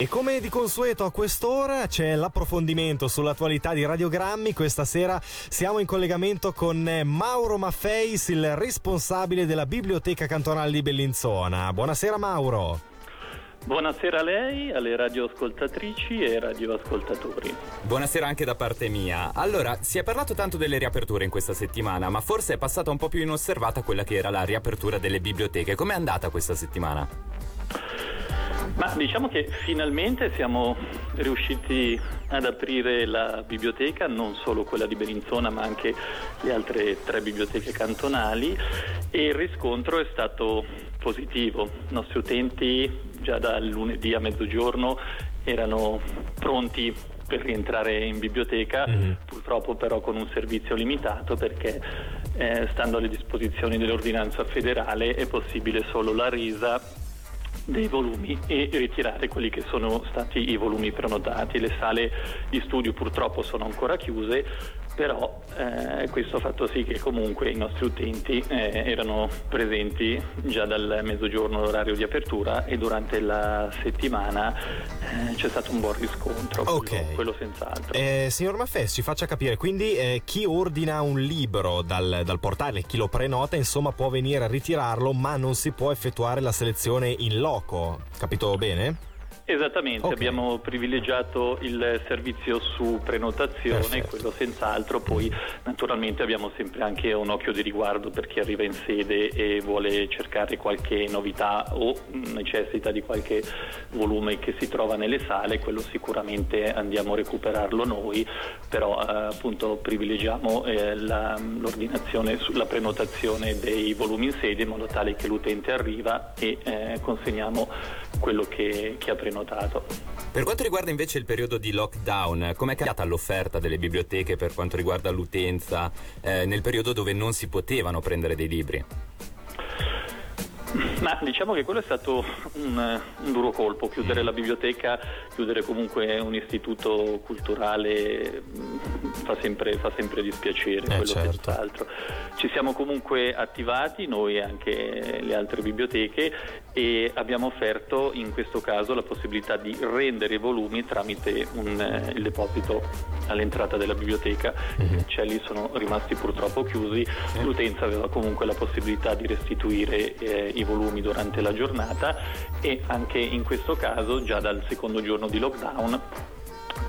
E come di consueto a quest'ora c'è l'approfondimento sull'attualità di Radiogrammi. Questa sera siamo in collegamento con Mauro Maffeis, il responsabile della Biblioteca Cantonale di Bellinzona. Buonasera Mauro. Buonasera a lei, alle radioascoltatrici e radioascoltatori. Buonasera anche da parte mia. Allora, si è parlato tanto delle riaperture in questa settimana, ma forse è passata un po' più inosservata quella che era la riapertura delle biblioteche. Com'è andata questa settimana? Ma diciamo che finalmente siamo riusciti ad aprire la biblioteca, non solo quella di Bellinzona ma anche le altre tre biblioteche cantonali e il riscontro è stato positivo. I nostri utenti già dal lunedì a mezzogiorno erano pronti per rientrare in biblioteca, mm-hmm. purtroppo però con un servizio limitato perché eh, stando alle disposizioni dell'ordinanza federale è possibile solo la risa dei volumi e ritirare quelli che sono stati i volumi prenotati. Le sale di studio purtroppo sono ancora chiuse, però eh, questo ha fatto sì che comunque i nostri utenti eh, erano presenti già dal mezzogiorno l'orario di apertura e durante la settimana eh, c'è stato un buon riscontro, Ok. quello, quello senz'altro. Eh, signor Maffes, ci faccia capire, quindi eh, chi ordina un libro dal, dal portale, chi lo prenota, insomma può venire a ritirarlo, ma non si può effettuare la selezione in loco, capito bene? Esattamente, Ok. abbiamo privilegiato il servizio su prenotazione, Perfetto. quello senz'altro, poi naturalmente abbiamo sempre anche un occhio di riguardo per chi arriva in sede e vuole cercare qualche novità o necessita di qualche volume che si trova nelle sale, quello sicuramente andiamo a recuperarlo noi, però eh, appunto privilegiamo eh, la- l'ordinazione sulla prenotazione dei volumi in sede in modo tale che l'utente arriva e eh, consegniamo quello che, che ha prenotato. Per quanto riguarda invece il periodo di lockdown, com'è cambiata l'offerta delle biblioteche per quanto riguarda l'utenza eh, nel periodo dove non si potevano prendere dei libri? Ma diciamo che quello è stato un, un duro colpo, chiudere la biblioteca, chiudere comunque un istituto culturale mh, fa sempre, fa sempre dispiacere, quello certo. senz'altro. Ci siamo comunque attivati, noi e anche le altre biblioteche, e abbiamo offerto in questo caso la possibilità di rendere i volumi tramite un, eh, il deposito all'entrata della biblioteca. I cancelli sono rimasti purtroppo chiusi, l'utenza aveva comunque la possibilità di restituire eh, i volumi durante la giornata e anche in questo caso già dal secondo giorno di lockdown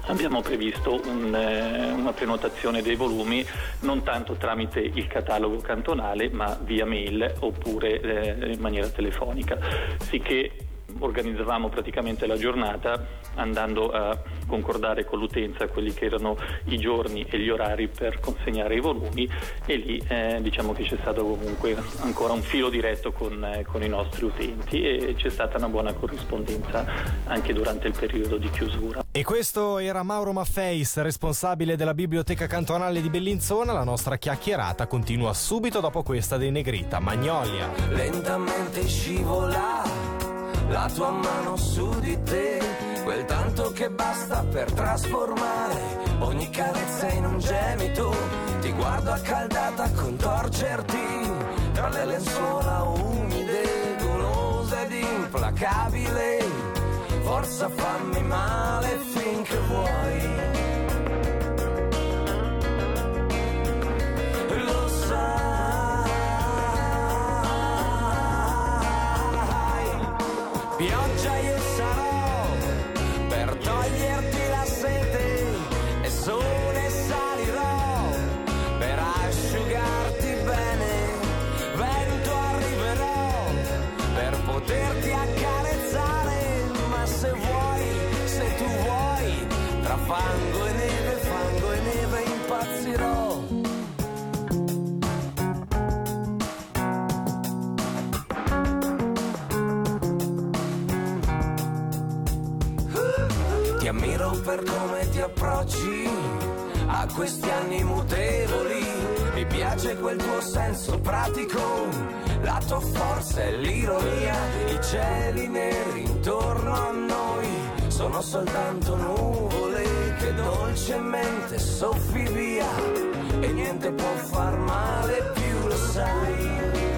Abbiamo previsto un, eh, una prenotazione dei volumi non tanto tramite il catalogo cantonale ma via mail oppure eh, in maniera telefonica, sicché organizzavamo praticamente la giornata andando a concordare con l'utenza quelli che erano i giorni e gli orari per consegnare i volumi e lì eh, diciamo che c'è stato comunque ancora un filo diretto con, eh, con i nostri utenti e c'è stata una buona corrispondenza anche durante il periodo di chiusura. E questo era Mauro Maffeis, responsabile della Biblioteca Cantonale di Bellinzona. La nostra chiacchierata continua subito dopo questa dei Negrita, Magnolia. lentamente scivola la tua mano su di te, quel tanto che basta per trasformare ogni carezza in un gemito. Ti guardo accaldata contorcerti tra le lenzuola umide, golosa ed implacabile. Forza fammi male finché vuoi. Ammiro per come ti approcci a questi anni mutevoli. Mi piace quel tuo senso pratico, la tua forza e l'ironia. I cieli neri intorno a noi sono soltanto nuvole che dolcemente soffi via e niente può far male più. Lo sai.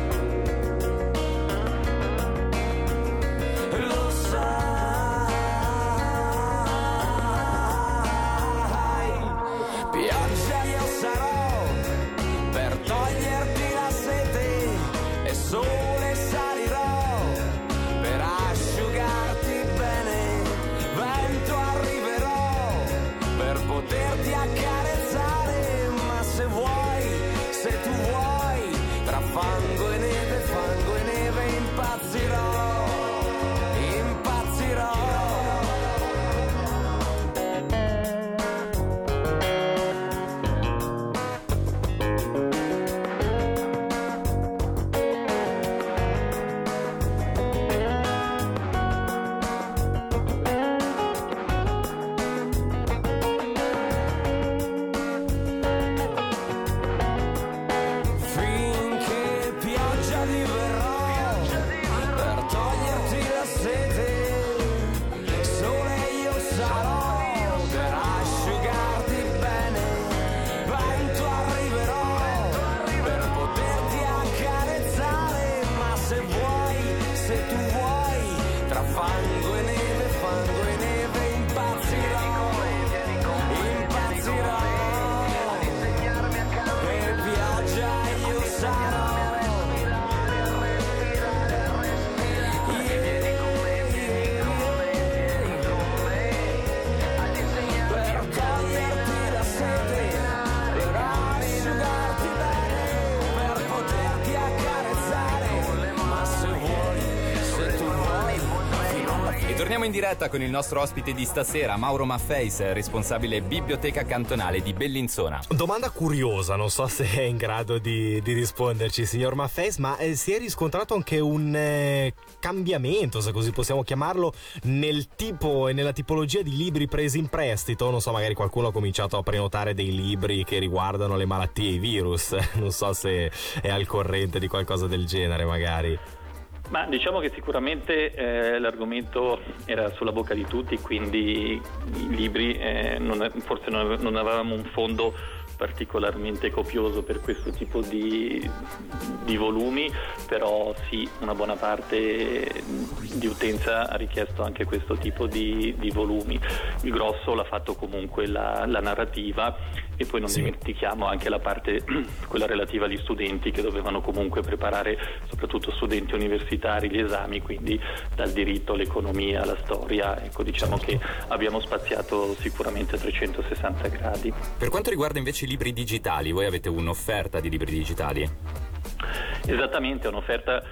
Siamo in diretta con il nostro ospite di stasera, Mauro Maffeis, responsabile biblioteca cantonale di Bellinzona. Domanda curiosa, non so se è in grado di, di risponderci, signor Maffeis, ma eh, si è riscontrato anche un eh, cambiamento, se così possiamo chiamarlo, nel tipo e nella tipologia di libri presi in prestito? Non so, magari qualcuno ha cominciato a prenotare dei libri che riguardano le malattie e i virus. Non so se è al corrente di qualcosa del genere, magari. Ma diciamo che sicuramente eh, l'argomento era sulla bocca di tutti, quindi i libri eh, non, forse non, avevamo un fondo particolarmente copioso per questo tipo di, di, volumi, però sì, una buona parte di utenza ha richiesto anche questo tipo di, di volumi. Il grosso l'ha fatto comunque la, la narrativa e poi non sì. dimentichiamo anche la parte, quella relativa agli studenti che dovevano comunque preparare, soprattutto studenti universitari, gli esami, quindi dal diritto all'economia, alla storia, ecco diciamo certo. che abbiamo spaziato sicuramente a 360 gradi. Per quanto riguarda invece i libri digitali, voi avete un'offerta di libri digitali? Esattamente, un'offerta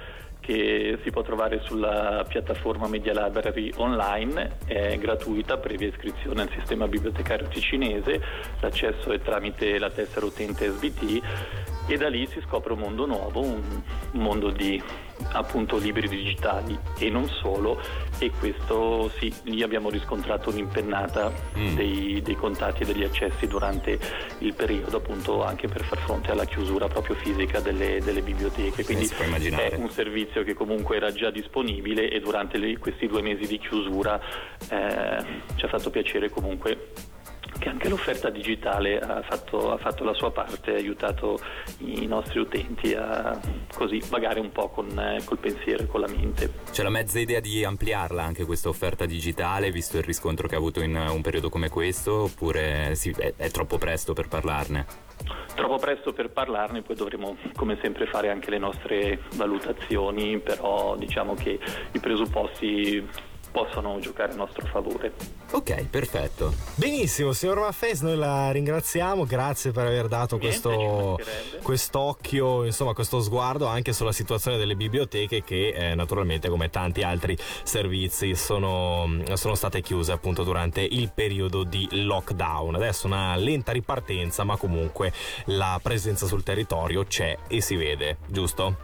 che si può trovare sulla piattaforma Media Library online, è gratuita previa iscrizione al sistema bibliotecario ticinese, l'accesso è tramite la tessera utente SBT e da lì si scopre un mondo nuovo, un mondo di appunto libri digitali. E non solo. E questo sì, lì abbiamo riscontrato un'impennata mm. dei, dei, contatti e degli accessi durante il periodo appunto anche per far fronte alla chiusura proprio fisica delle, delle biblioteche. Quindi è un servizio che comunque era già disponibile e durante le, questi due mesi di chiusura eh, ci ha fatto piacere comunque che anche l'offerta digitale ha fatto, ha fatto, la sua parte, ha aiutato i nostri utenti a così vagare un po' con, eh, col pensiero e con la mente. C'è la mezza idea di ampliarla anche questa offerta digitale, visto il riscontro che ha avuto in un periodo come questo, oppure sì, è, è troppo presto per parlarne? Troppo presto per parlarne, poi dovremo come sempre fare anche le nostre valutazioni, però diciamo che i presupposti possano giocare a nostro favore. Ok, perfetto. Benissimo, signor Maffes, noi la ringraziamo, grazie per aver dato Niente, questo quest'occhio, insomma, questo sguardo anche sulla situazione delle biblioteche che eh, naturalmente come tanti altri servizi sono, sono state chiuse appunto durante il periodo di lockdown. Adesso una lenta ripartenza, ma comunque la presenza sul territorio c'è e si vede, giusto?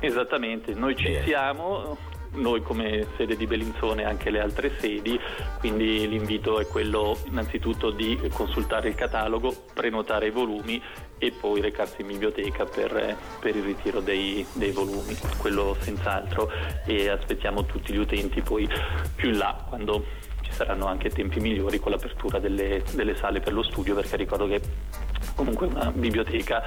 Esattamente, noi ci Bene. siamo, noi come sede di Bellinzone anche le altre sedi, quindi l'invito è quello innanzitutto di consultare il catalogo, prenotare i volumi e poi recarsi in biblioteca per, per il ritiro dei, dei, volumi, quello senz'altro. E aspettiamo tutti gli utenti poi più in là quando ci saranno anche tempi migliori con l'apertura delle, delle sale per lo studio perché ricordo che comunque una biblioteca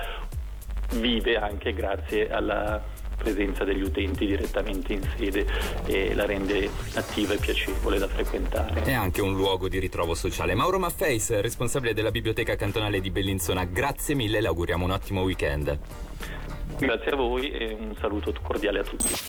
vive anche grazie alla presenza degli utenti direttamente in sede e la rende attiva e piacevole da frequentare. È anche un luogo di ritrovo sociale. Mauro Maffeis, responsabile della Biblioteca Cantonale di Bellinzona, grazie mille e le auguriamo un ottimo weekend. Grazie a voi e un saluto cordiale a tutti.